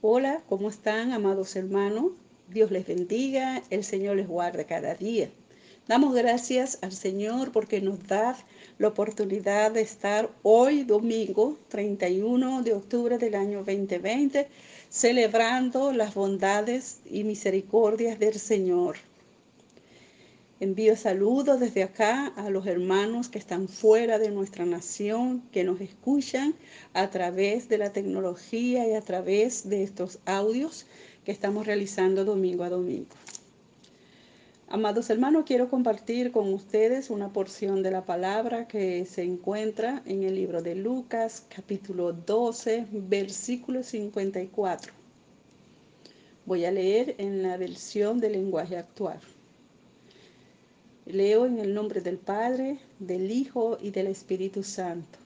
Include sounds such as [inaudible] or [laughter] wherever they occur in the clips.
Hola, ¿cómo están, amados hermanos? Dios les bendiga, el Señor les guarde cada día. Damos gracias al Señor porque nos da la oportunidad de estar hoy, domingo 31 de octubre del año 2020, celebrando las bondades y misericordias del Señor. Envío saludos desde acá a los hermanos que están fuera de nuestra nación, que nos escuchan a través de la tecnología y a través de estos audios que estamos realizando domingo a domingo. Amados hermanos, quiero compartir con ustedes una porción de la palabra que se encuentra en el libro de Lucas, capítulo 12, versículo 54. Voy a leer en la versión del lenguaje actual. Leo en el nombre del Padre, del Hijo y del Espíritu Santo.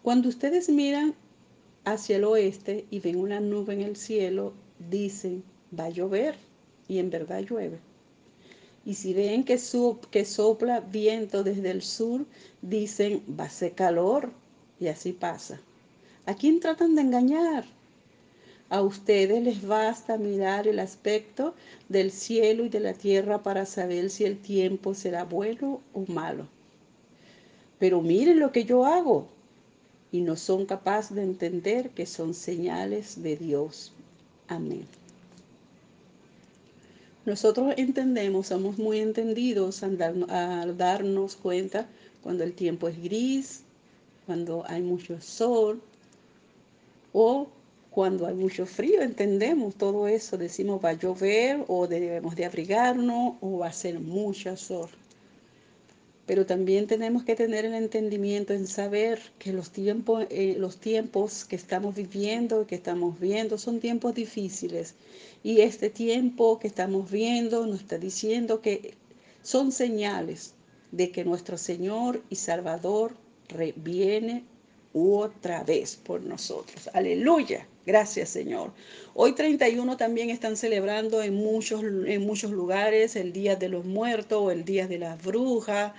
Cuando ustedes miran hacia el oeste y ven una nube en el cielo, dicen, va a llover, y en verdad llueve. Y si ven que, sopla viento desde el sur, dicen, va a ser calor, y así pasa. ¿A quién tratan de engañar? A ustedes les basta mirar el aspecto del cielo y de la tierra para saber si el tiempo será bueno o malo. Pero miren lo que yo hago y no son capaces de entender que son señales de Dios. Amén. Nosotros entendemos, somos muy entendidos al, darnos cuenta cuando el tiempo es gris, cuando hay mucho sol o cuando hay mucho frío, entendemos todo eso, decimos va a llover o debemos de abrigarnos o va a ser mucho sol. Pero también tenemos que tener el entendimiento en saber que los tiempos, eh, los tiempos que estamos viviendo, que estamos viendo, son tiempos difíciles. Y este tiempo que estamos viendo nos está diciendo que son señales de que nuestro Señor y Salvador viene otra vez por nosotros. Aleluya. Gracias, Señor. Hoy 31 también están celebrando en muchos, en muchos lugares el Día de los Muertos, el Día de las Brujas,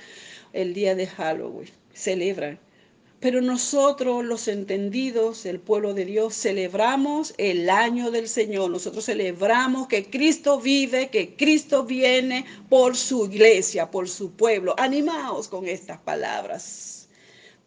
el Día de Halloween. Celebran. Pero nosotros, los entendidos, el pueblo de Dios, celebramos el año del Señor. Nosotros celebramos que Cristo vive, que Cristo viene por su iglesia, por su pueblo. Animaos con estas palabras.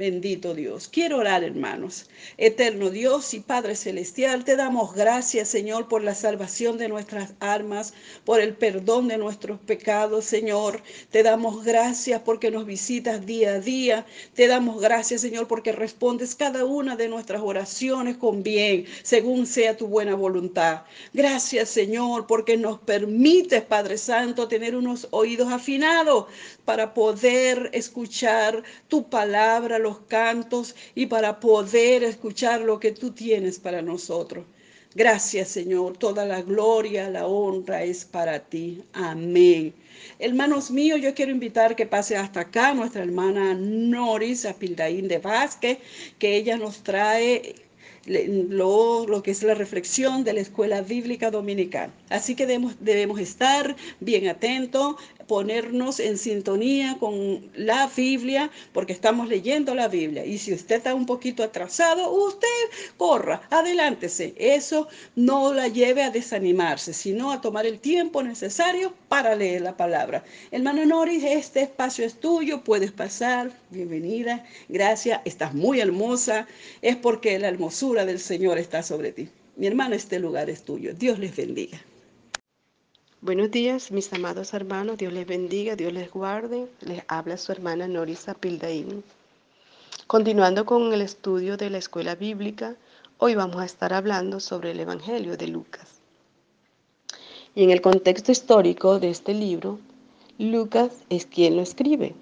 Bendito Dios. Quiero orar, hermanos. Eterno Dios y Padre Celestial, te damos gracias, Señor, por la salvación de nuestras almas, por el perdón de nuestros pecados, Señor. Te damos gracias porque nos visitas día a día. Te damos gracias, Señor, porque respondes cada una de nuestras oraciones con bien, según sea tu buena voluntad. Gracias, Señor, porque nos permites, Padre Santo, tener unos oídos afinados para poder escuchar tu palabra, los cantos y para poder escuchar lo que tú tienes para nosotros. Gracias, Señor. Toda la gloria, la honra es para ti. Amén. Hermanos míos, yo quiero invitar que pase hasta acá nuestra hermana Noris Apildaín de Vázquez, que ella nos trae lo, lo, que es la reflexión de la escuela bíblica dominical. Así que debemos, debemos estar bien atentos, ponernos en sintonía con la Biblia, porque estamos leyendo la Biblia. Y si usted está un poquito atrasado, usted corra, adelántese. Eso no la lleve a desanimarse, sino a tomar el tiempo necesario para leer la palabra. Hermano Noris, este espacio es tuyo, puedes pasar. Bienvenida, gracias, estás muy hermosa. Es porque la hermosura del Señor está sobre ti. Mi hermano, este lugar es tuyo. Dios les bendiga. Buenos días, mis amados hermanos. Dios les bendiga, Dios les guarde. Les habla su hermana Norisa Pildaín. Continuando con el estudio de la escuela bíblica, hoy vamos a estar hablando sobre el Evangelio de Lucas. Y en el contexto histórico de este libro, Lucas es quien lo escribe.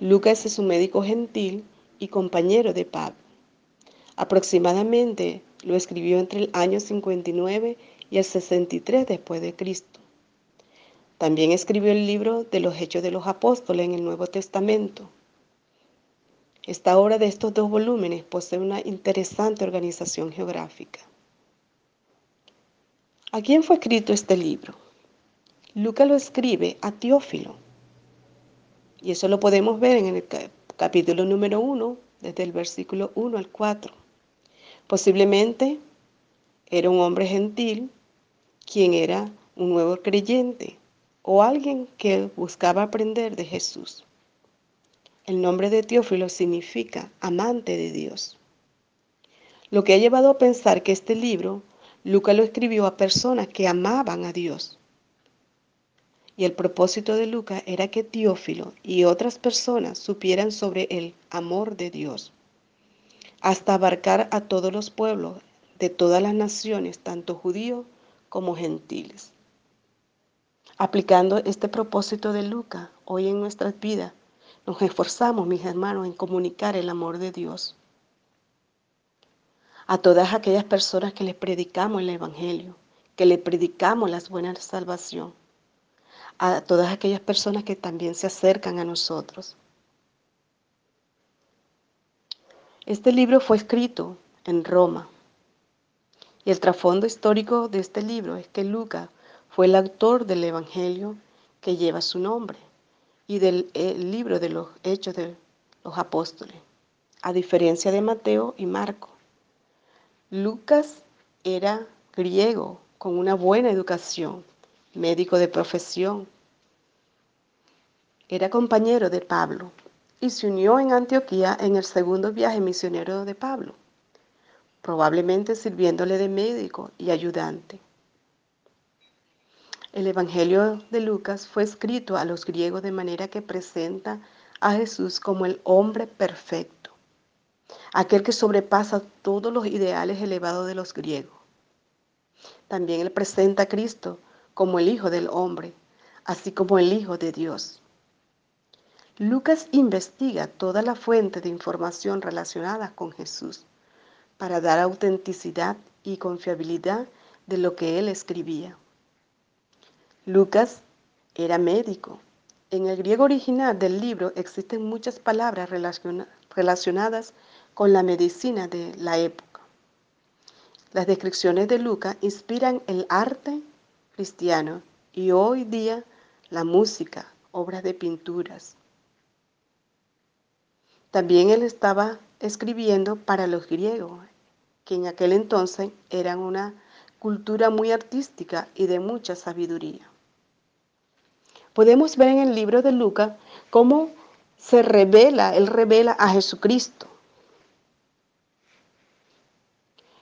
Lucas es un médico gentil y compañero de Pablo. Aproximadamente lo escribió entre el año 59 y el 63 después de Cristo. También escribió el libro de los Hechos de los Apóstoles en el Nuevo Testamento. Esta obra de estos dos volúmenes posee una interesante organización geográfica. ¿A quién fue escrito este libro? Lucas lo escribe a Teófilo. Y eso lo podemos ver en el capítulo número 1, desde el versículo 1 al 4. Posiblemente era un hombre gentil, quien era un nuevo creyente o alguien que buscaba aprender de Jesús. El nombre de Teófilo significa amante de Dios. Lo que ha llevado a pensar que este libro Lucas lo escribió a personas que amaban a Dios. Y el propósito de Lucas era que Teófilo y otras personas supieran sobre el amor de Dios, hasta abarcar a todos los pueblos de todas las naciones, tanto judíos como gentiles. Aplicando este propósito de Lucas hoy en nuestras vidas, nos esforzamos, mis hermanos, en comunicar el amor de Dios a todas aquellas personas que les predicamos el Evangelio, que les predicamos las buenas salvación, a todas aquellas personas que también se acercan a nosotros. Este libro fue escrito en Roma y el trasfondo histórico de este libro es que Lucas fue el autor del Evangelio que lleva su nombre y del libro de los Hechos de los Apóstoles, a diferencia de Mateo y Marco. Lucas era griego con una buena educación, médico de profesión. Era compañero de Pablo y se unió en Antioquía en el segundo viaje misionero de Pablo, probablemente sirviéndole de médico y ayudante. El Evangelio de Lucas fue escrito a los griegos de manera que presenta a Jesús como el hombre perfecto, aquel que sobrepasa todos los ideales elevados de los griegos. También él presenta a Cristo como el Hijo del Hombre, así como el Hijo de Dios. Lucas investiga toda la fuente de información relacionada con Jesús para dar autenticidad y confiabilidad de lo que él escribía. Lucas era médico. En el griego original del libro existen muchas palabras relacionadas con la medicina de la época. Las descripciones de Lucas inspiran el arte cristiano y hoy día la música, obras de pinturas. También él estaba escribiendo para los griegos, que en aquel entonces eran una cultura muy artística y de mucha sabiduría podemos ver en el libro de Lucas cómo se revela, él revela a Jesucristo.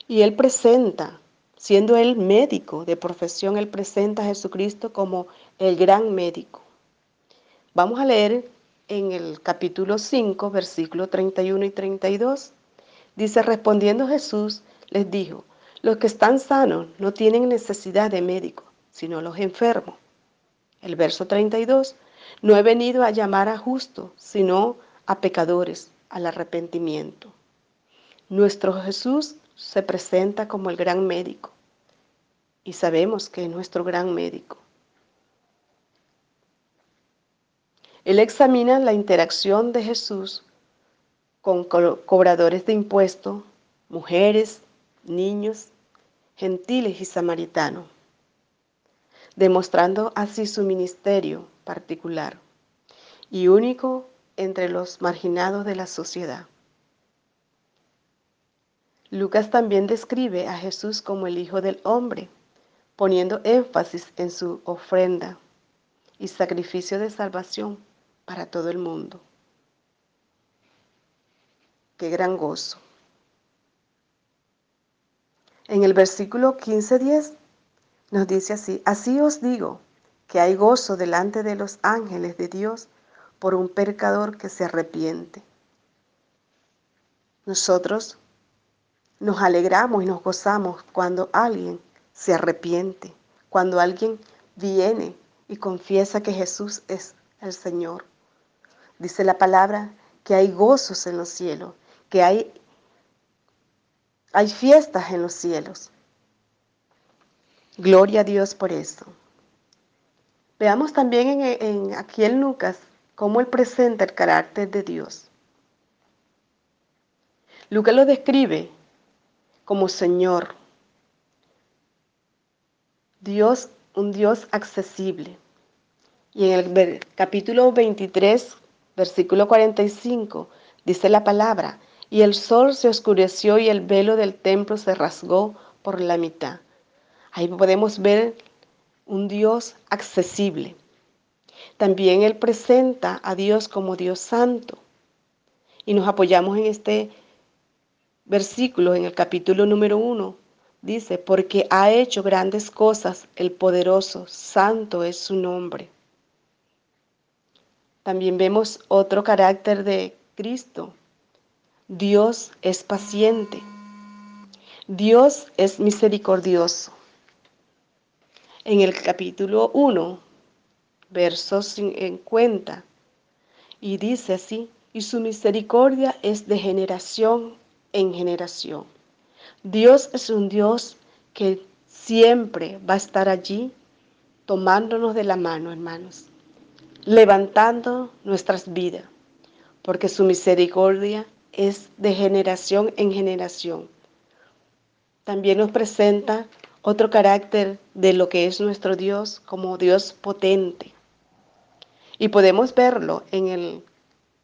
Y él presenta, siendo él médico de profesión, él presenta a Jesucristo como el gran médico. Vamos a leer en el capítulo 5, versículos 31 y 32. Dice, respondiendo Jesús, les dijo, los que están sanos no tienen necesidad de médico, sino los enfermos. El verso 32, no he venido a llamar a justos, sino a pecadores, al arrepentimiento. Nuestro Jesús se presenta como el gran médico y sabemos que es nuestro gran médico. Él examina la interacción de Jesús con cobradores de impuestos, mujeres, niños, gentiles y samaritanos demostrando así su ministerio particular y único entre los marginados de la sociedad. Lucas también describe a Jesús como el Hijo del Hombre, poniendo énfasis en su ofrenda y sacrificio de salvación para todo el mundo. Qué gran gozo. En el versículo 15-10 nos dice así, así os digo que hay gozo delante de los ángeles de Dios por un pecador que se arrepiente. Nosotros nos alegramos y nos gozamos cuando alguien se arrepiente, cuando alguien viene y confiesa que Jesús es el Señor. Dice la palabra que hay gozos en los cielos, que hay, hay fiestas en los cielos. Gloria a Dios por eso. Veamos también en, aquí en Lucas cómo él presenta el carácter de Dios. Lucas lo describe como Señor, Dios, un Dios accesible. Y en el capítulo 23, versículo 45, dice la palabra, y el sol se oscureció y el velo del templo se rasgó por la mitad. Ahí podemos ver un Dios accesible. También Él presenta a Dios como Dios santo. Y nos apoyamos en este versículo, en el capítulo número uno. Dice, porque ha hecho grandes cosas el poderoso, santo es su nombre. También vemos otro carácter de Cristo. Dios es paciente. Dios es misericordioso. En el capítulo 1, versos 50, y dice así, y su misericordia es de generación en generación. Dios es un Dios que siempre va a estar allí tomándonos de la mano, hermanos levantando nuestras vidas, porque su misericordia es de generación en generación. También nos presenta otro carácter de lo que es nuestro Dios como Dios potente. Y podemos verlo en el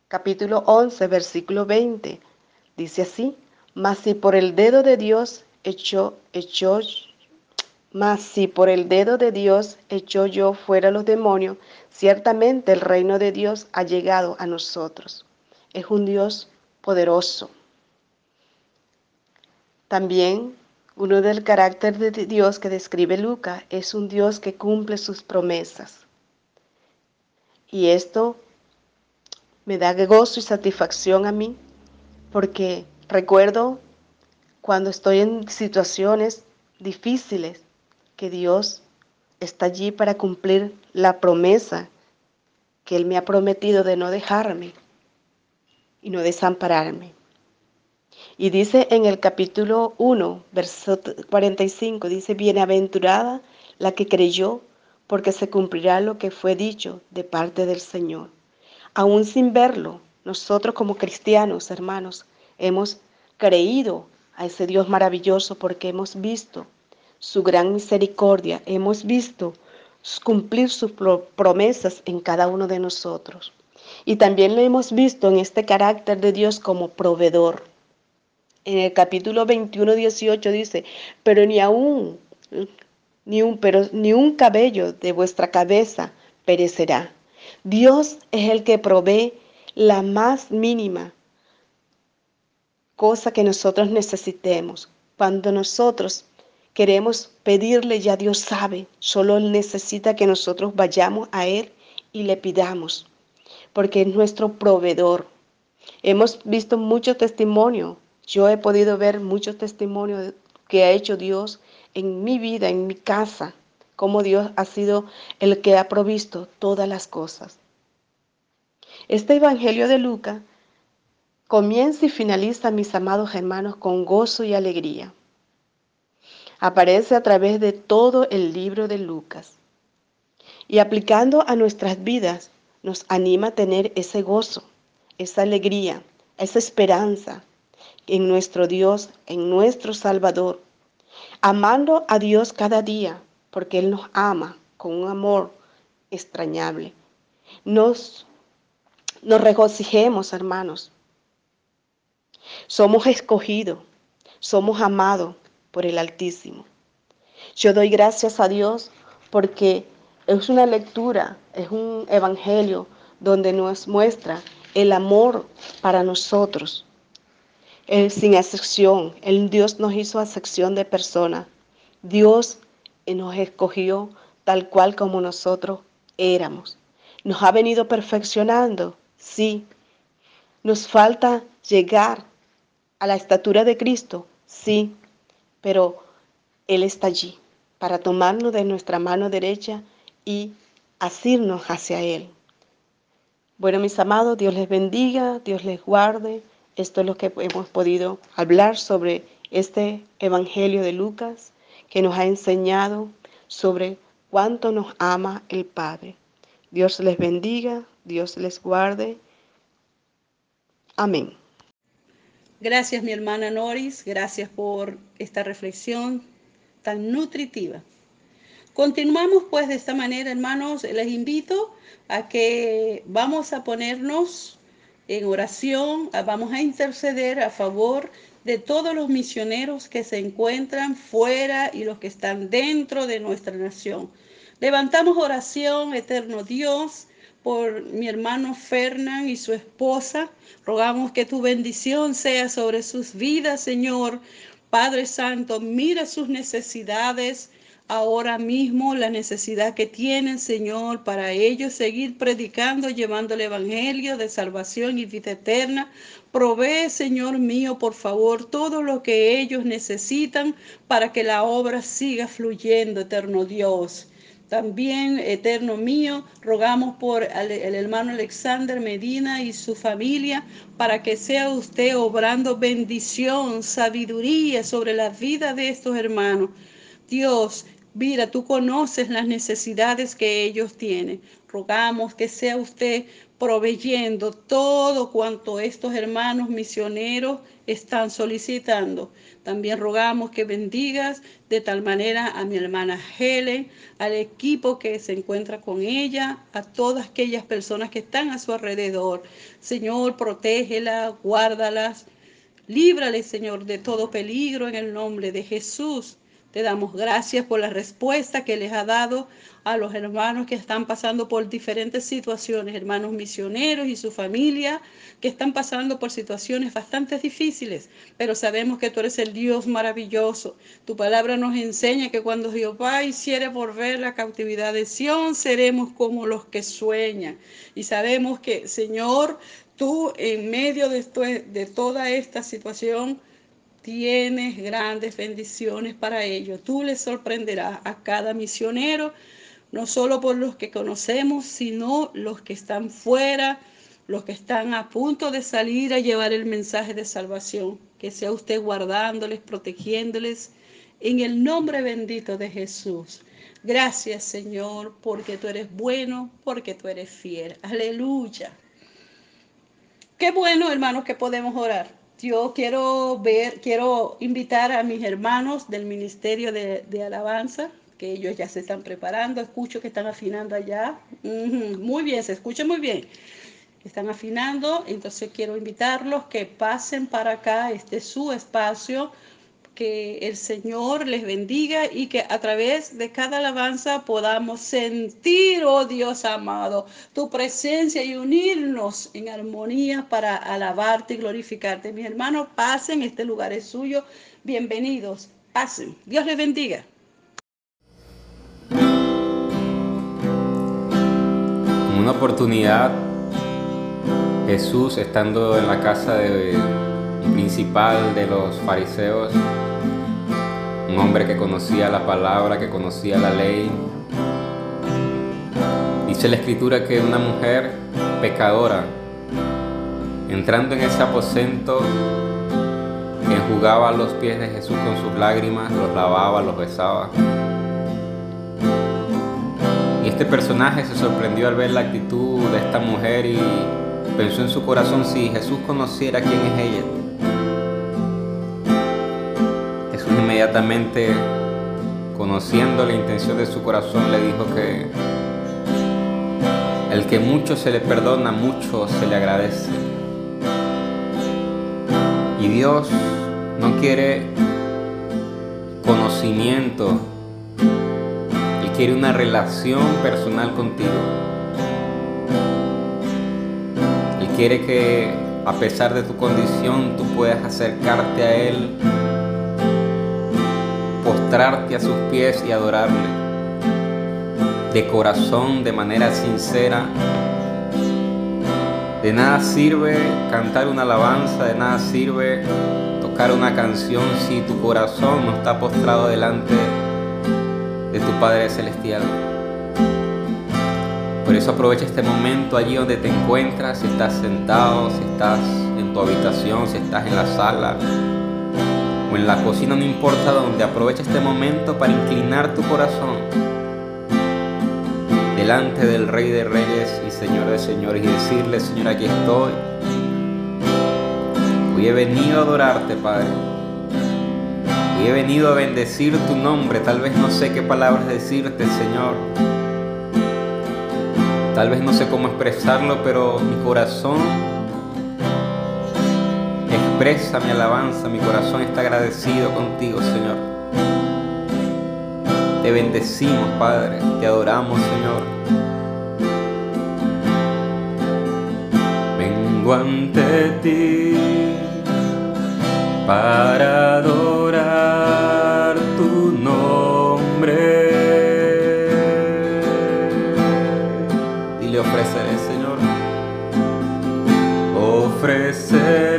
capítulo 11, versículo 20. Dice así, mas si por el dedo de Dios echó, mas si por el dedo de Dios echó yo fuera los demonios, ciertamente el reino de Dios ha llegado a nosotros. Es un Dios poderoso. También uno del carácter de Dios que describe Lucas es un Dios que cumple sus promesas. Y esto me da gozo y satisfacción a mí porque recuerdo cuando estoy en situaciones difíciles que Dios está allí para cumplir la promesa que Él me ha prometido de no dejarme y no desampararme. Y dice en el capítulo 1, verso 45, dice, bienaventurada la que creyó, porque se cumplirá lo que fue dicho de parte del Señor. Aún sin verlo, nosotros como cristianos, hermanos, hemos creído a ese Dios maravilloso porque hemos visto su gran misericordia, hemos visto cumplir sus promesas en cada uno de nosotros. Y también lo hemos visto en este carácter de Dios como proveedor. En el capítulo 21, 18 dice, pero ni aún, ni un, pero, ni un cabello de vuestra cabeza perecerá. Dios es el que provee la más mínima cosa que nosotros necesitemos. Cuando nosotros queremos pedirle, ya Dios sabe, solo Él necesita que nosotros vayamos a Él y le pidamos, porque es nuestro proveedor. Hemos visto mucho testimonio, yo he podido ver mucho testimonio que ha hecho Dios en mi vida, en mi casa, como Dios ha sido el que ha provisto todas las cosas. Este Evangelio de Lucas comienza y finaliza, mis amados hermanos, con gozo y alegría aparece a través de todo el libro de Lucas. Y aplicando a nuestras vidas, nos anima a tener ese gozo, esa alegría, esa esperanza en nuestro Dios, en nuestro Salvador, amando a Dios cada día, porque Él nos ama con un amor extrañable. Nos, nos regocijemos, hermanos. Somos escogidos, somos amados, por el Altísimo. Yo doy gracias a Dios porque es una lectura, es un evangelio donde nos muestra el amor para nosotros. Sin excepción, el Dios nos hizo excepción de personas. Dios nos escogió tal cual como nosotros éramos. Nos ha venido perfeccionando, sí. Nos falta llegar a la estatura de Cristo, sí pero Él está allí para tomarnos de nuestra mano derecha y asirnos hacia Él. Bueno, mis amados, Dios les bendiga, Dios les guarde. Esto es lo que hemos podido hablar sobre este Evangelio de Lucas, que nos ha enseñado sobre cuánto nos ama el Padre. Dios les bendiga, Dios les guarde. Amén. Gracias mi hermana Noris, gracias por esta reflexión tan nutritiva. Continuamos pues de esta manera, hermanos, les invito a que vamos a ponernos en oración, vamos a interceder a favor de todos los misioneros que se encuentran fuera y los que están dentro de nuestra nación. Levantamos oración, eterno Dios, por mi hermano Fernán y su esposa. Rogamos que tu bendición sea sobre sus vidas, Señor. Padre Santo, mira sus necesidades ahora mismo, la necesidad que tienen, Señor, para ellos seguir predicando, llevando el Evangelio de salvación y vida eterna. Provee, Señor mío, por favor, todo lo que ellos necesitan para que la obra siga fluyendo, eterno Dios. También, eterno mío, rogamos por el, hermano Alexander Medina y su familia para que sea usted obrando bendición, sabiduría sobre la vida de estos hermanos. Dios, Mira, tú conoces las necesidades que ellos tienen. Rogamos que sea usted proveyendo todo cuanto estos hermanos misioneros están solicitando. También rogamos que bendigas de tal manera a mi hermana Helen, al equipo que se encuentra con ella, a todas aquellas personas que están a su alrededor. Señor, protégela, guárdalas, líbrale, Señor, de todo peligro en el nombre de Jesús. Te damos gracias por la respuesta que les ha dado a los hermanos que están pasando por diferentes situaciones, hermanos misioneros y su familia que están pasando por situaciones bastante difíciles, pero sabemos que tú eres el Dios maravilloso. Tu palabra nos enseña que cuando Jehová hiciere volver la cautividad de Sión, seremos como los que sueñan. Y sabemos que, Señor, tú en medio de, de toda esta situación, tienes grandes bendiciones para ellos. Tú les sorprenderás a cada misionero, no solo por los que conocemos, sino los que están fuera, los que están a punto de salir a llevar el mensaje de salvación. Que sea usted guardándoles, protegiéndoles, en el nombre bendito de Jesús. Gracias Señor, porque tú eres bueno, porque tú eres fiel. Aleluya. Qué bueno, hermanos, que podemos orar yo quiero ver, quiero invitar a mis hermanos del Ministerio de, Alabanza, que ellos ya se están preparando, escucho que están afinando allá. Muy bien, se escucha muy bien. Están afinando, entonces quiero invitarlos que pasen para acá, este es su espacio que el Señor les bendiga y que a través de cada alabanza podamos sentir, oh Dios amado, tu presencia y unirnos en armonía para alabarte y glorificarte. Mis hermanos, pasen, este lugar es suyo. Bienvenidos, pasen. Dios les bendiga. Una oportunidad, Jesús estando en la casa de principal de los fariseos, un hombre que conocía la palabra, que conocía la ley. Dice la escritura que una mujer pecadora, entrando en ese aposento, enjugaba los pies de Jesús con sus lágrimas, los lavaba, los besaba. Y este personaje se sorprendió al ver la actitud de esta mujer y pensó en su corazón si Jesús conociera quién es ella inmediatamente, conociendo la intención de su corazón, le dijo que el que mucho se le perdona, mucho se le agradece. Y Dios no quiere conocimiento, Él quiere una relación personal contigo. Él quiere que a pesar de tu condición tú puedas acercarte a Él postrarte a sus pies y adorarle de corazón, de manera sincera. De nada sirve cantar una alabanza, de nada sirve tocar una canción si tu corazón no está postrado delante de tu Padre Celestial. Por eso aprovecha este momento allí donde te encuentras, si estás sentado, si estás en tu habitación, si estás en la sala, o en la cocina, no importa donde, aprovecha este momento para inclinar tu corazón delante del Rey de Reyes y Señor de Señores y decirle, Señor, aquí estoy. Hoy he venido a adorarte, Padre. Hoy he venido a bendecir tu nombre. Tal vez no sé qué palabras decirte, Señor. Tal vez no sé cómo expresarlo, pero mi corazón expresa mi alabanza, mi corazón está agradecido contigo, Señor. Te bendecimos, Padre, te adoramos, Señor. Vengo ante ti para adorar tu nombre. Y le ofreceré, Señor. Ofrecer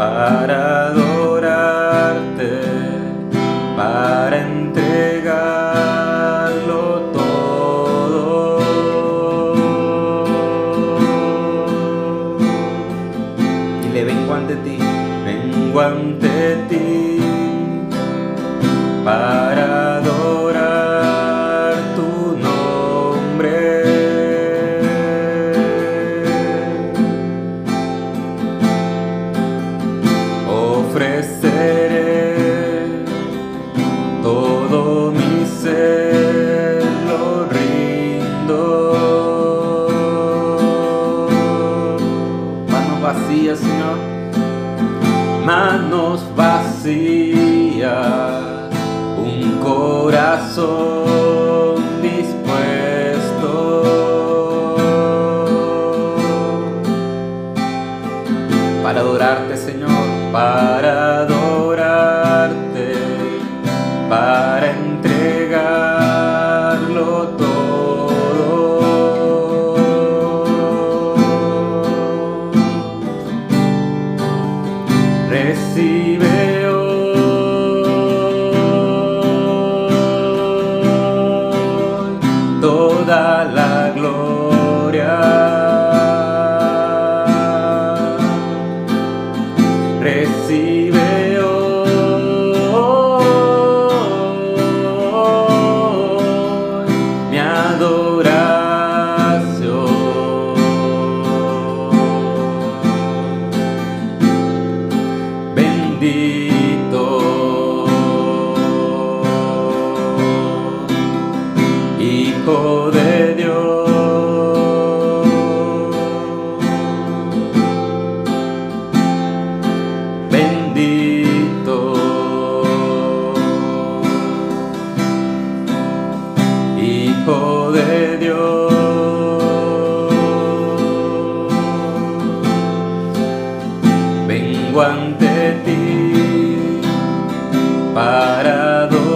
para vengo ante ti, parado.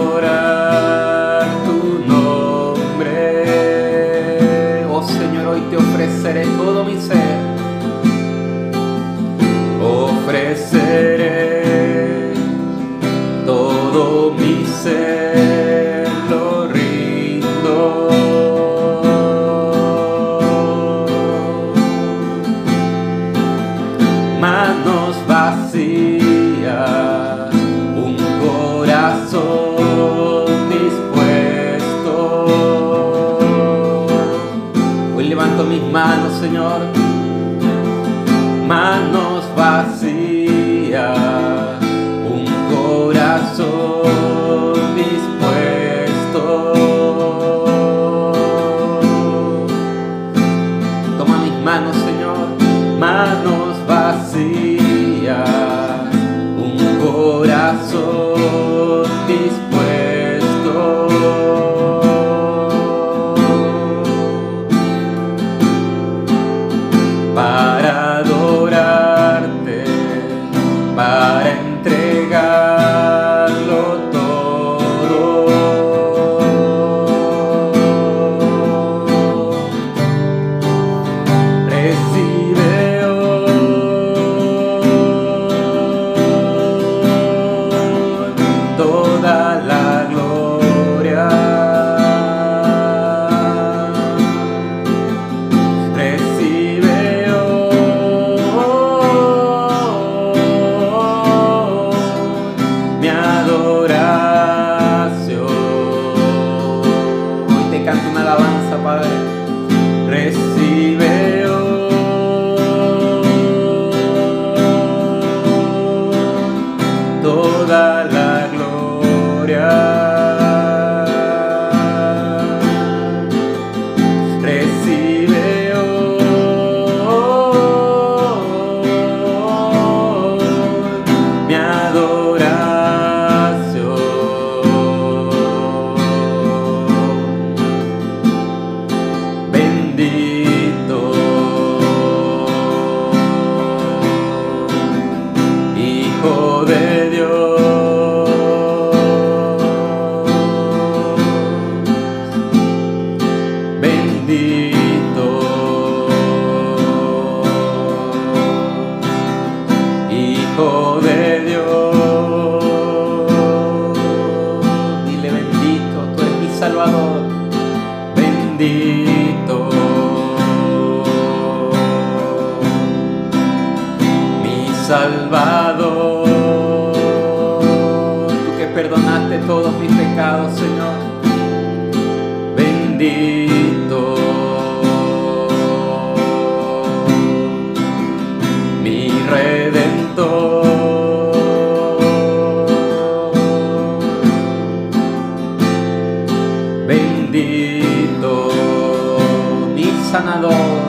Mi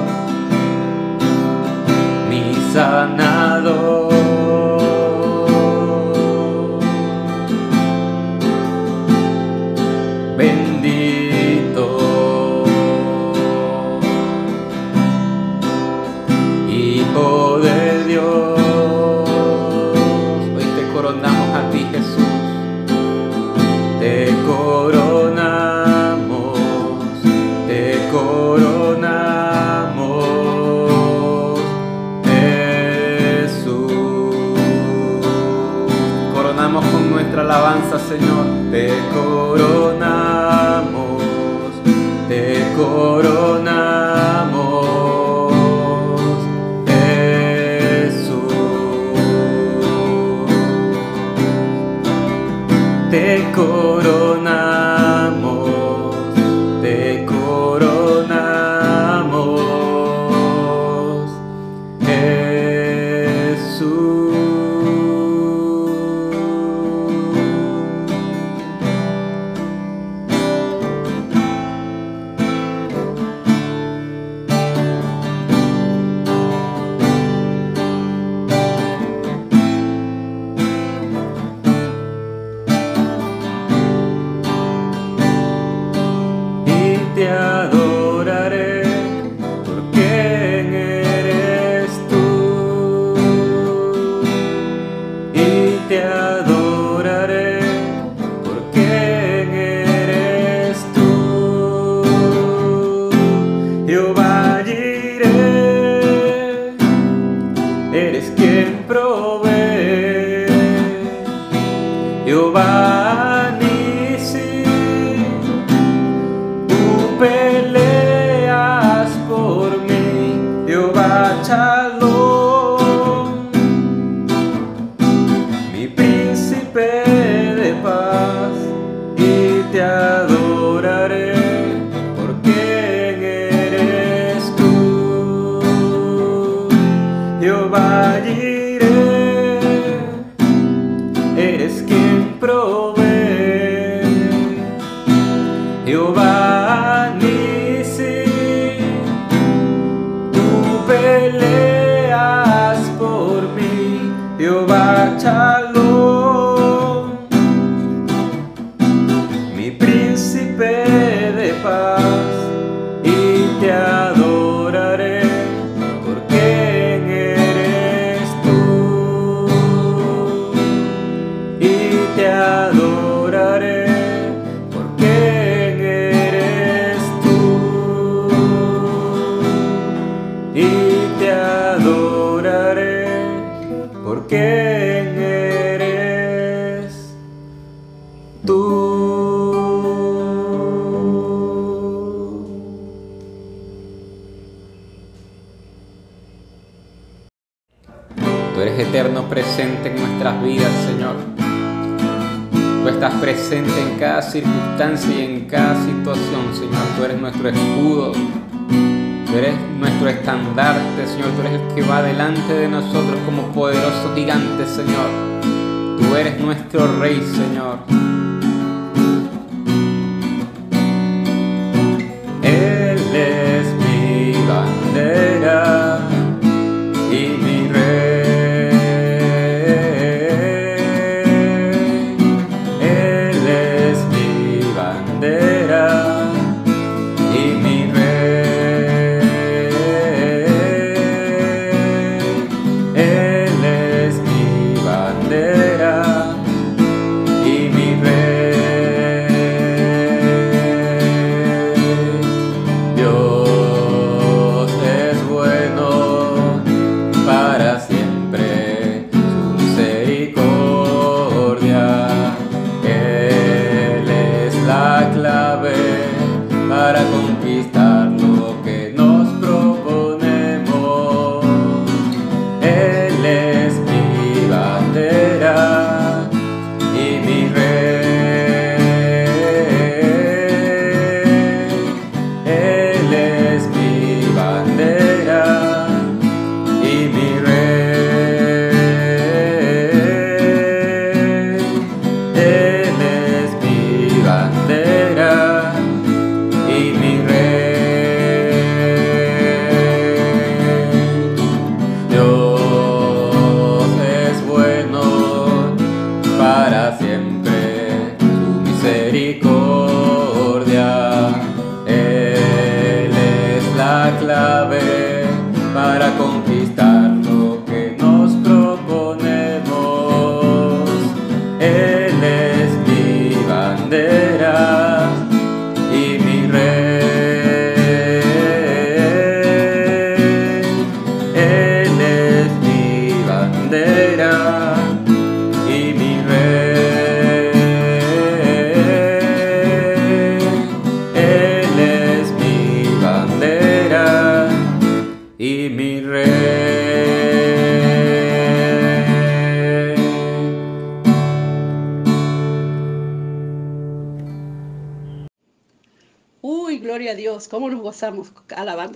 Señor. Te coronamos, eterno presente en nuestras vidas, Señor. Tú estás presente en cada circunstancia y en cada situación, Señor. Tú eres nuestro escudo, tú eres nuestro estandarte, Señor. Tú eres el que va delante de nosotros como poderoso gigante, Señor. Tú eres nuestro Rey, Señor.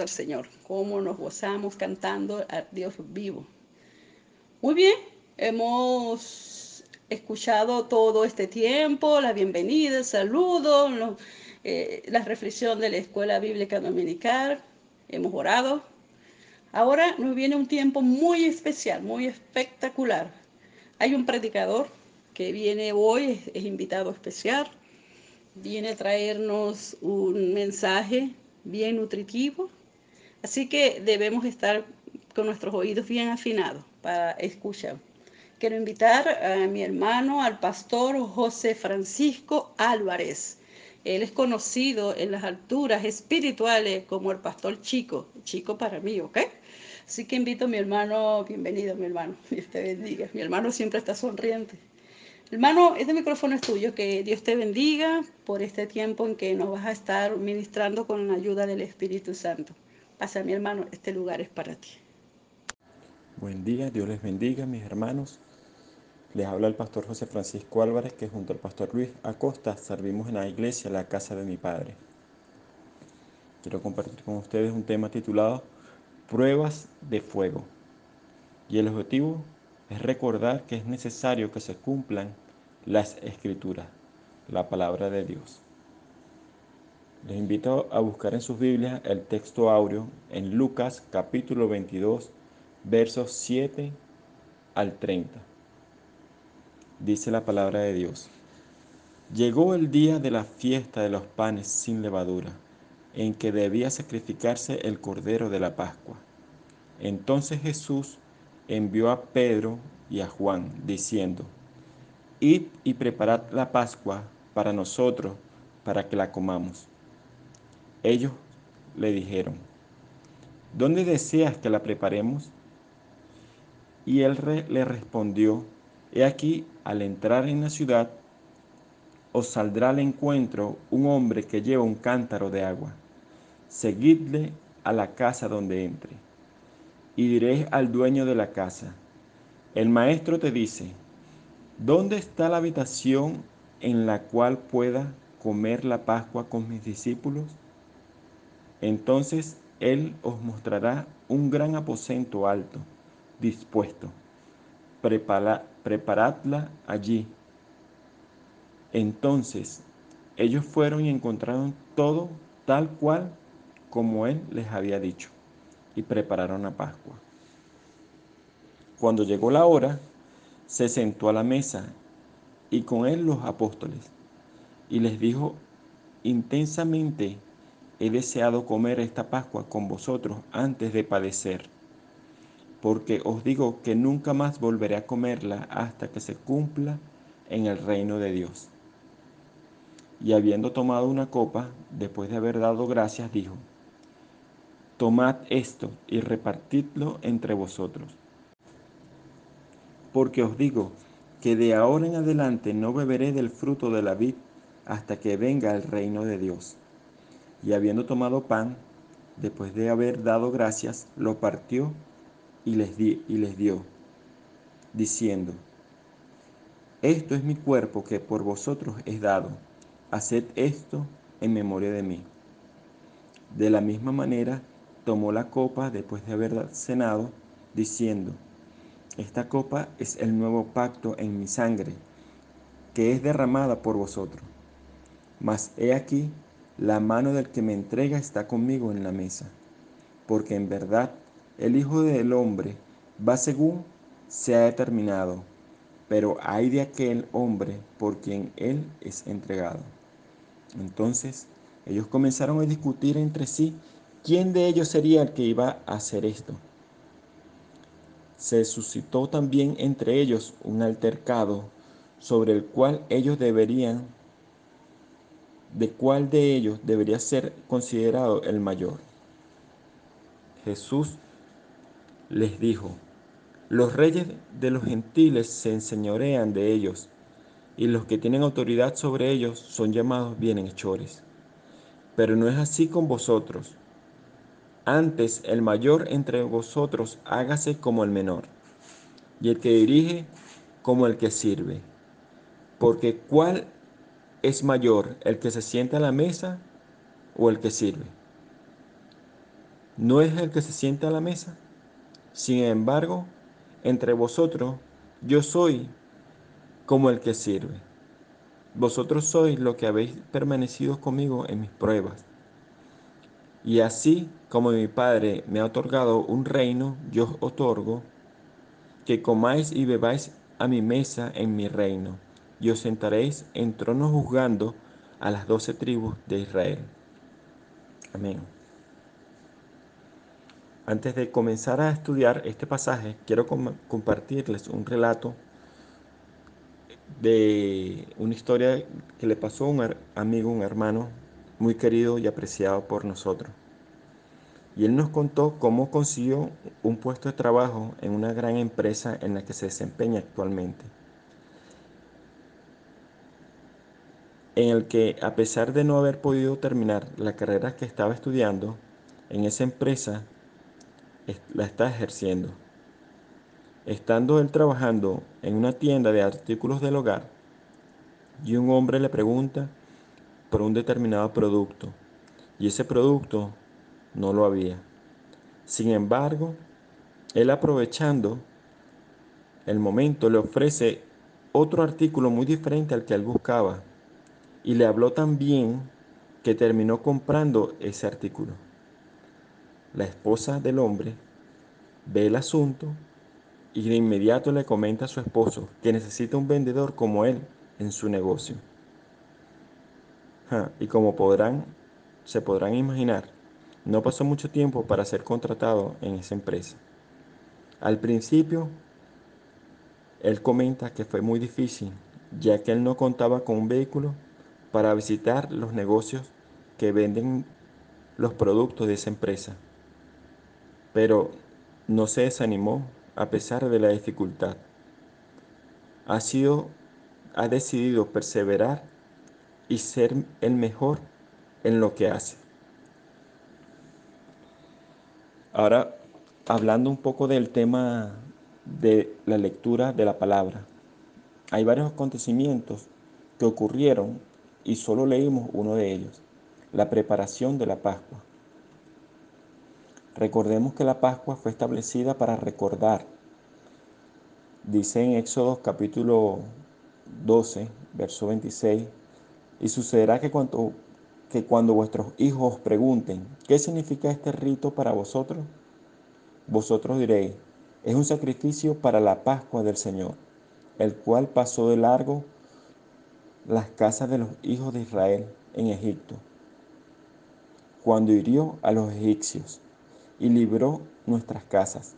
Al Señor, cómo nos gozamos cantando a Dios vivo. Muy bien, hemos escuchado todo este tiempo, la bienvenida, el saludo, eh, la reflexión de la Escuela Bíblica Dominical, hemos orado. Ahora nos viene un tiempo muy especial, muy espectacular. Hay un predicador que viene hoy, es invitado especial viene a traernos un mensaje bien nutritivo. Así que debemos estar con nuestros oídos bien afinados para escuchar. Quiero invitar a mi hermano, al pastor José Francisco Álvarez. Él es conocido en las alturas espirituales como el pastor chico, chico para mí, ¿ok? Así que invito a mi hermano, bienvenido mi hermano, [laughs] Dios te bendiga. Mi hermano siempre está sonriente. Hermano, este micrófono es tuyo, que Dios te bendiga por este tiempo en que nos vas a estar ministrando con la ayuda del Espíritu Santo. Pasa, mi hermano, este lugar es para ti. Buen día, Dios les bendiga, mis hermanos. Les habla el pastor José Francisco Álvarez, que junto al pastor Luis Acosta servimos en la iglesia La Casa de mi Padre. Quiero compartir con ustedes un tema titulado Pruebas de Fuego. Y el objetivo es recordar que es necesario que se cumplan las escrituras, la palabra de Dios. Les invito a buscar en sus Biblias el texto áureo en Lucas capítulo 22, versos 7 al 30. Dice la palabra de Dios. Llegó el día de la fiesta de los panes sin levadura, en que debía sacrificarse el cordero de la Pascua. Entonces Jesús envió a Pedro y a Juan, diciendo, Id y preparad la Pascua para nosotros, para que la comamos. Ellos le dijeron, ¿dónde deseas que la preparemos? Y él re- le respondió, He aquí, al entrar en la ciudad, os saldrá al encuentro un hombre que lleva un cántaro de agua. Seguidle a la casa donde entre. Y diréis al dueño de la casa, el maestro te dice, ¿dónde está la habitación en la cual pueda comer la Pascua con mis discípulos? Entonces Él os mostrará un gran aposento alto, dispuesto. preparadla allí. Entonces ellos fueron y encontraron todo tal cual como Él les había dicho, y prepararon la Pascua. Cuando llegó la hora, se sentó a la mesa y con él los apóstoles, y les dijo, intensamente he deseado comer esta Pascua con vosotros antes de padecer, porque os digo que nunca más volveré a comerla hasta que se cumpla en el reino de Dios. Y habiendo tomado una copa, después de haber dado gracias, dijo, Tomad esto y repartidlo entre vosotros. Porque os digo que de ahora en adelante no beberé del fruto de la vid hasta que venga el reino de Dios. Y habiendo tomado pan, después de haber dado gracias, lo partió y les, di, y les dio, diciendo, Esto es mi cuerpo que por vosotros es dado, haced esto en memoria de mí. De la misma manera, tomó la copa después de haber cenado, diciendo, Esta copa es el nuevo pacto en mi sangre, que es derramada por vosotros. Mas he aquí, la mano del que me entrega está conmigo en la mesa, porque en verdad el Hijo del Hombre va según se ha determinado, pero hay de aquel hombre por quien él es entregado. Entonces ellos comenzaron a discutir entre sí ¿Quién de ellos sería el que iba a hacer esto? Se suscitó también entre ellos un altercado sobre el cual ellos deberían, de cuál de ellos debería ser considerado el mayor. Jesús les dijo, los reyes de los gentiles se enseñorean de ellos, y los que tienen autoridad sobre ellos son llamados bienhechores. Pero no es así con vosotros antes el mayor entre vosotros hágase como el menor, y el que dirige como el que sirve. Porque ¿cuál es mayor, el que se sienta a la mesa o el que sirve? ¿No es el que se sienta a la mesa? Sin embargo, entre vosotros yo soy como el que sirve. Vosotros sois lo que habéis permanecido conmigo en mis pruebas. Y así como mi Padre me ha otorgado un reino, yo os otorgo que comáis y bebáis a mi mesa en mi reino, y os sentaréis en trono juzgando a las doce tribus de Israel. Amén. Antes de comenzar a estudiar este pasaje, quiero compartirles un relato de una historia que le pasó a un amigo, un hermano muy querido y apreciado por nosotros y él nos contó cómo consiguió un puesto de trabajo en una gran empresa en la que se desempeña actualmente. En el que, a pesar de no haber podido terminar la carrera que estaba estudiando, en esa empresa la está ejerciendo. Estando él trabajando en una tienda de artículos del hogar, y un hombre le pregunta por un determinado producto, y ese producto no lo había. Sin embargo, él aprovechando el momento le ofrece otro artículo muy diferente al que él buscaba y le habló tan bien que terminó comprando ese artículo. La esposa del hombre ve el asunto y de inmediato le comenta a su esposo que necesita un vendedor como él en su negocio. y como podrán, se podrán imaginar, no pasó mucho tiempo para ser contratado en esa empresa. Al principio, él comenta que fue muy difícil, ya que él no contaba con un vehículo para visitar los negocios que venden los productos de esa empresa. Pero no se desanimó a pesar de la dificultad. Ha sido ha decidido perseverar y ser el mejor en lo que hace. Ahora, hablando un poco del tema de la lectura de la palabra, hay varios acontecimientos que ocurrieron y solo leímos uno de ellos, la preparación de la Pascua. Recordemos que la Pascua fue establecida para recordar. Dice en Éxodo capítulo 12, verso 26, y sucederá que cuando, que cuando vuestros hijos os pregunten, ¿qué significa este rito para vosotros? Vosotros diréis, es un sacrificio para la Pascua del Señor, el cual pasó de largo las casas de los hijos de Israel en Egipto, cuando hirió a los egipcios y libró nuestras casas.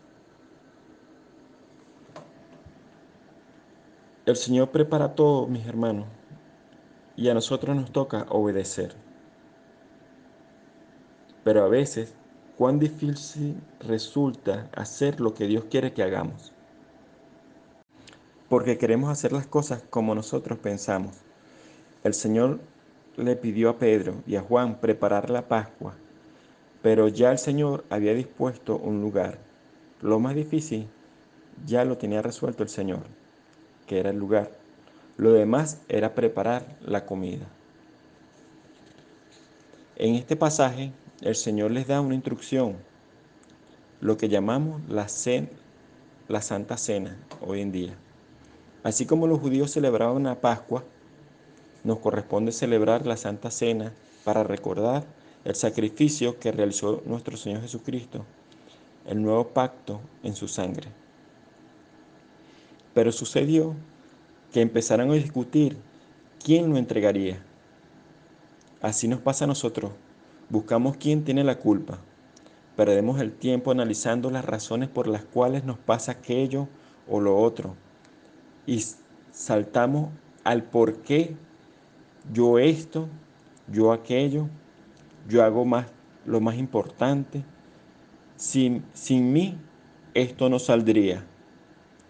El Señor prepara todo, mis hermanos, y a nosotros nos toca obedecer. Pero a veces, cuán difícil resulta hacer lo que Dios quiere que hagamos. Porque queremos hacer las cosas como nosotros pensamos. El Señor le pidió a Pedro y a Juan preparar la Pascua pero ya el Señor había dispuesto un lugar. Lo más difícil ya lo tenía resuelto el Señor, que era el lugar. Lo demás era preparar la comida. En este pasaje, el Señor les da una instrucción, lo que llamamos la, la Santa Cena hoy en día. Así como los judíos celebraban la Pascua, nos corresponde celebrar la Santa Cena para recordar el sacrificio que realizó nuestro Señor Jesucristo, el nuevo pacto en su sangre. Pero sucedió que empezaron a discutir quién lo entregaría. Así nos pasa a nosotros. Buscamos quién tiene la culpa. Perdemos el tiempo analizando las razones por las cuales nos pasa aquello o lo otro. Y saltamos al por qué yo esto, yo aquello, yo hago más, lo más importante. Sin, sin mí, esto no saldría.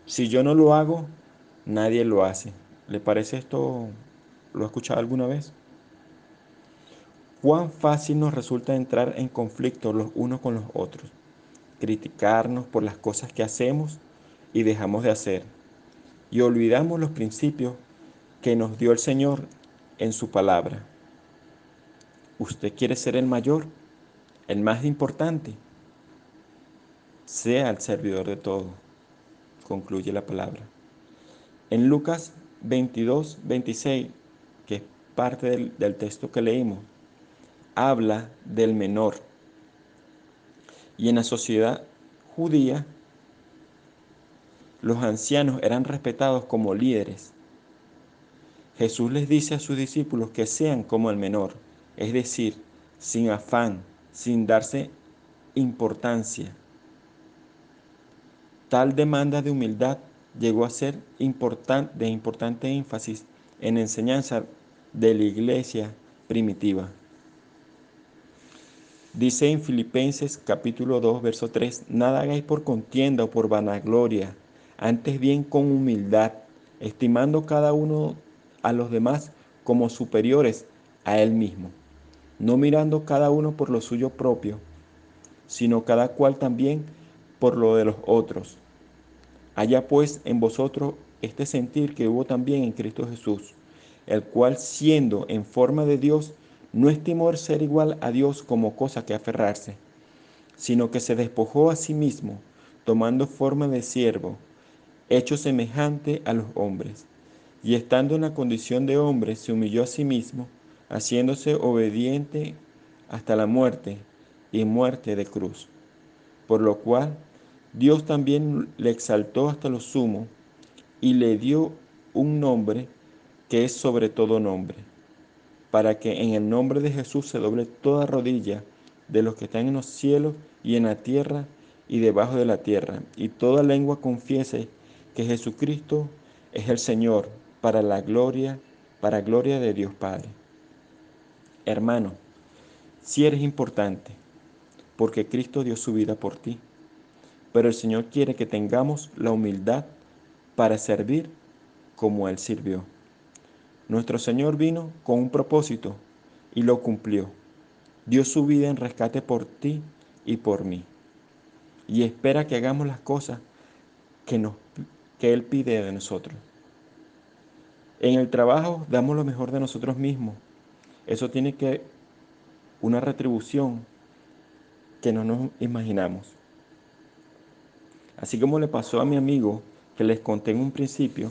Si yo no lo hago, nadie lo hace. ¿Le parece esto? ¿Lo ha escuchado alguna vez? Cuán fácil nos resulta entrar en conflicto los unos con los otros, criticarnos por las cosas que hacemos y dejamos de hacer, y olvidamos los principios que nos dio el Señor en su palabra. Usted quiere ser el mayor, el más importante. Sea el servidor de todo, concluye la palabra. En Lucas 22, 26, que es parte del, del texto que leímos, habla del menor. Y en la sociedad judía, los ancianos eran respetados como líderes. Jesús les dice a sus discípulos que sean como el menor es decir, sin afán, sin darse importancia. Tal demanda de humildad llegó a ser de importante énfasis en enseñanza de la iglesia primitiva. Dice en Filipenses capítulo 2, verso 3, nada hagáis por contienda o por vanagloria, antes bien con humildad, estimando cada uno a los demás como superiores a él mismo no mirando cada uno por lo suyo propio, sino cada cual también por lo de los otros. Haya pues en vosotros este sentir que hubo también en Cristo Jesús, el cual siendo en forma de Dios, no estimó ser igual a Dios como cosa que aferrarse, sino que se despojó a sí mismo, tomando forma de siervo, hecho semejante a los hombres, y estando en la condición de hombre, se humilló a sí mismo, haciéndose obediente hasta la muerte y muerte de cruz. Por lo cual Dios también le exaltó hasta lo sumo y le dio un nombre que es sobre todo nombre, para que en el nombre de Jesús se doble toda rodilla de los que están en los cielos y en la tierra y debajo de la tierra, y toda lengua confiese que Jesucristo es el Señor para la gloria, para gloria de Dios Padre. Hermano, si eres importante, porque Cristo dio su vida por ti, pero el Señor quiere que tengamos la humildad para servir como Él sirvió. Nuestro Señor vino con un propósito y lo cumplió. Dio su vida en rescate por ti y por mí. Y espera que hagamos las cosas que, nos, que Él pide de nosotros. En el trabajo damos lo mejor de nosotros mismos. Eso tiene que una retribución que no nos imaginamos. Así como le pasó a mi amigo que les conté en un principio,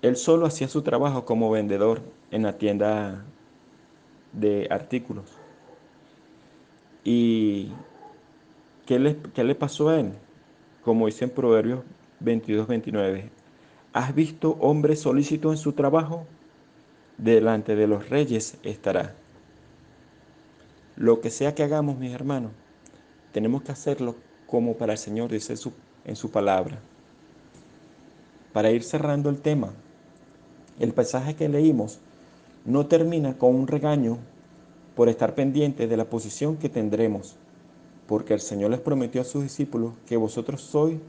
él solo hacía su trabajo como vendedor en la tienda de artículos. ¿Y qué le, qué le pasó a él? Como dice en Proverbios 22, 29. ¿Has visto hombre solícito en su trabajo? Delante de los reyes estará. Lo que sea que hagamos, mis hermanos, tenemos que hacerlo como para el Señor, dice en su palabra. Para ir cerrando el tema, el pasaje que leímos no termina con un regaño por estar pendiente de la posición que tendremos, porque el Señor les prometió a sus discípulos que vosotros sois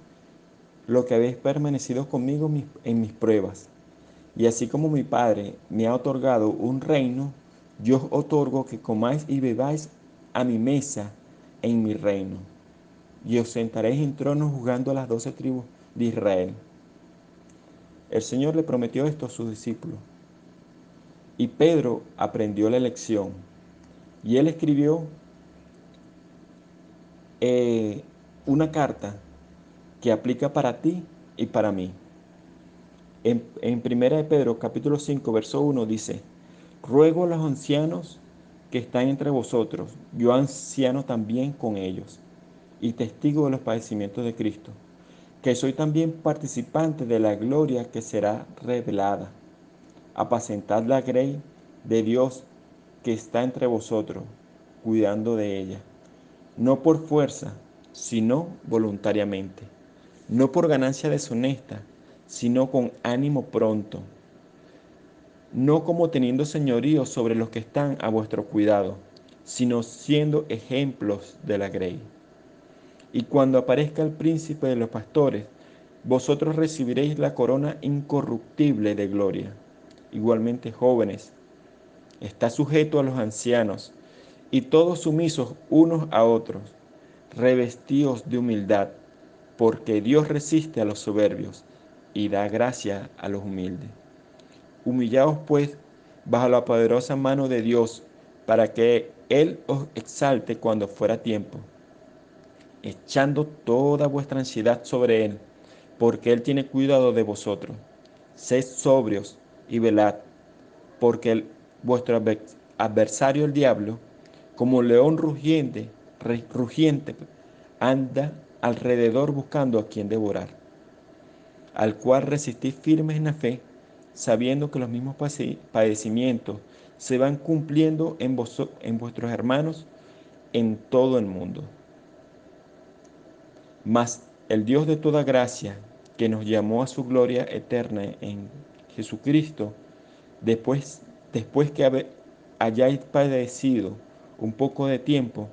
lo que habéis permanecido conmigo en mis pruebas. Y así como mi Padre me ha otorgado un reino, yo os otorgo que comáis y bebáis a mi mesa en mi reino. Y os sentaréis en tronos juzgando a las doce tribus de Israel. El Señor le prometió esto a sus discípulos. Y Pedro aprendió la lección. Y él escribió eh, una carta que aplica para ti y para mí. En, en 1 de Pedro capítulo 5, verso 1 dice, ruego a los ancianos que están entre vosotros, yo anciano también con ellos, y testigo de los padecimientos de Cristo, que soy también participante de la gloria que será revelada. Apacentad la grey de Dios que está entre vosotros, cuidando de ella, no por fuerza, sino voluntariamente no por ganancia deshonesta, sino con ánimo pronto, no como teniendo señorío sobre los que están a vuestro cuidado, sino siendo ejemplos de la grey. Y cuando aparezca el príncipe de los pastores, vosotros recibiréis la corona incorruptible de gloria. Igualmente jóvenes, está sujeto a los ancianos, y todos sumisos unos a otros, revestidos de humildad porque Dios resiste a los soberbios y da gracia a los humildes. Humillaos pues bajo la poderosa mano de Dios, para que Él os exalte cuando fuera tiempo, echando toda vuestra ansiedad sobre Él, porque Él tiene cuidado de vosotros. Sed sobrios y velad, porque vuestro adversario el diablo, como león rugiente, rugiente, anda alrededor buscando a quien devorar, al cual resistís firmes en la fe, sabiendo que los mismos padecimientos se van cumpliendo en, en vuestros hermanos en todo el mundo. Mas el Dios de toda gracia, que nos llamó a su gloria eterna en Jesucristo, después, después que hayáis padecido un poco de tiempo,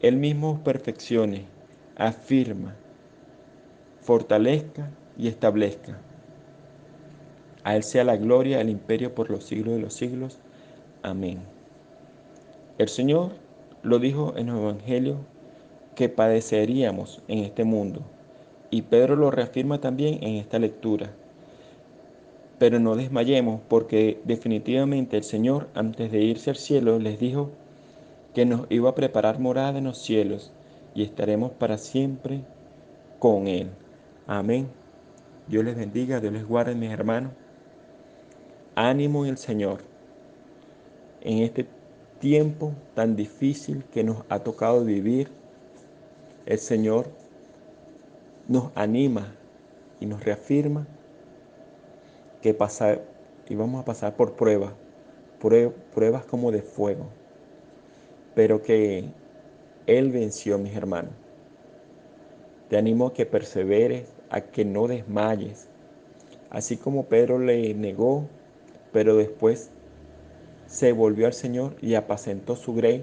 Él mismo os perfeccione afirma, fortalezca y establezca. A Él sea la gloria, el imperio por los siglos de los siglos. Amén. El Señor lo dijo en el Evangelio que padeceríamos en este mundo. Y Pedro lo reafirma también en esta lectura. Pero no desmayemos porque definitivamente el Señor antes de irse al cielo les dijo que nos iba a preparar morada en los cielos y estaremos para siempre con Él. Amén. Dios les bendiga, Dios les guarde, mis hermanos. Ánimo en el Señor. En este tiempo tan difícil que nos ha tocado vivir, el Señor nos anima y nos reafirma que pasar, y vamos a pasar por pruebas, pruebas como de fuego, pero que él venció, mis hermanos. Te animo a que perseveres, a que no desmayes. Así como Pedro le negó, pero después se volvió al Señor y apacentó su grey.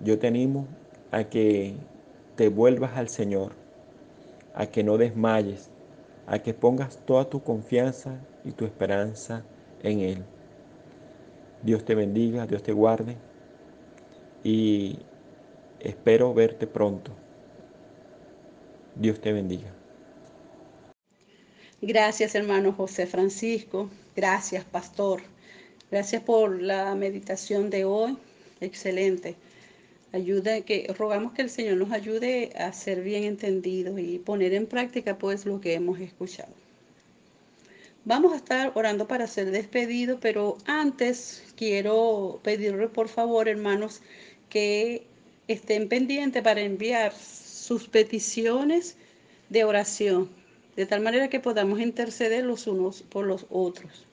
Yo te animo a que te vuelvas al Señor, a que no desmayes, a que pongas toda tu confianza y tu esperanza en Él. Dios te bendiga, Dios te guarde y Espero verte pronto. Dios te bendiga. Gracias, hermano José Francisco. Gracias, pastor. Gracias por la meditación de hoy. Excelente. Ayuda que rogamos que el Señor nos ayude a ser bien entendidos y poner en práctica pues lo que hemos escuchado. Vamos a estar orando para ser despedidos, pero antes quiero pedirle por favor, hermanos, que estén pendientes para enviar sus peticiones de oración, de tal manera que podamos interceder los unos por los otros.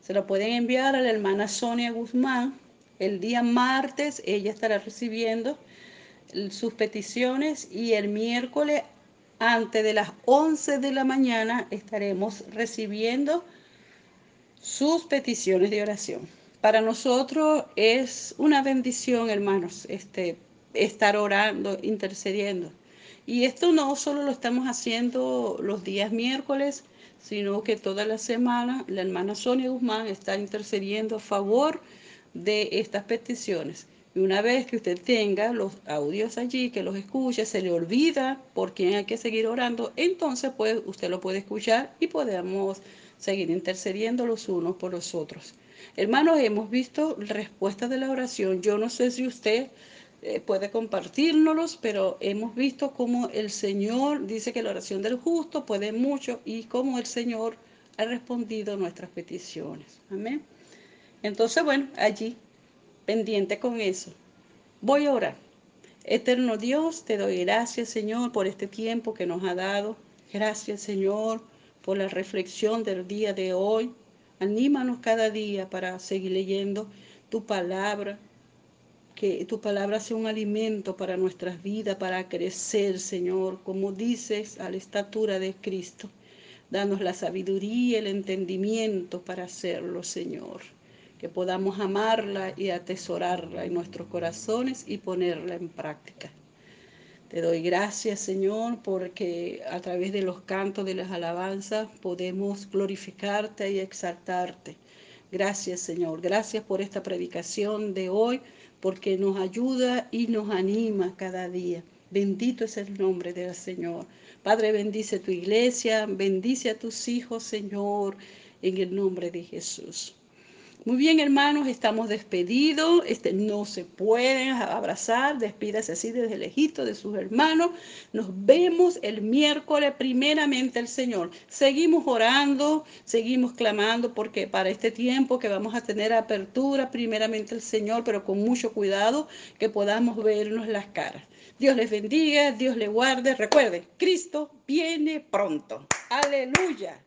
Se lo pueden enviar a la hermana Sonia Guzmán. El día martes ella estará recibiendo sus peticiones y el miércoles antes de las 11 de la mañana estaremos recibiendo sus peticiones de oración. Para nosotros es una bendición, hermanos, este, estar orando, intercediendo. Y esto no solo lo estamos haciendo los días miércoles, sino que toda la semana la hermana Sonia Guzmán está intercediendo a favor de estas peticiones. Y una vez que usted tenga los audios allí, que los escuche, se le olvida por quién hay que seguir orando, entonces pues usted lo puede escuchar y podemos seguir intercediendo los unos por los otros. Hermanos, hemos visto respuestas de la oración. Yo no sé si usted eh, puede compartirnos, pero hemos visto cómo el Señor dice que la oración del justo puede mucho y cómo el Señor ha respondido nuestras peticiones. Amén. Entonces, bueno, allí, pendiente con eso. Voy a orar. Eterno Dios, te doy gracias, Señor, por este tiempo que nos ha dado. Gracias, Señor, por la reflexión del día de hoy. Anímanos cada día para seguir leyendo tu palabra, que tu palabra sea un alimento para nuestras vidas, para crecer, Señor, como dices, a la estatura de Cristo. Danos la sabiduría, el entendimiento para hacerlo, Señor. Que podamos amarla y atesorarla en nuestros corazones y ponerla en práctica. Te doy gracias, Señor, porque a través de los cantos de las alabanzas podemos glorificarte y exaltarte. Gracias, Señor. Gracias por esta predicación de hoy porque nos ayuda y nos anima cada día. Bendito es el nombre del Señor. Padre, bendice tu iglesia, bendice a tus hijos, Señor, en el nombre de Jesús. Muy bien, hermanos, estamos despedidos. Este, no se pueden abrazar, despídase así desde lejito de sus hermanos. Nos vemos el miércoles, primeramente el Señor. Seguimos orando, seguimos clamando, porque para este tiempo que vamos a tener apertura, primeramente el Señor, pero con mucho cuidado, que podamos vernos las caras. Dios les bendiga, Dios les guarde. Recuerden, Cristo viene pronto. Aleluya.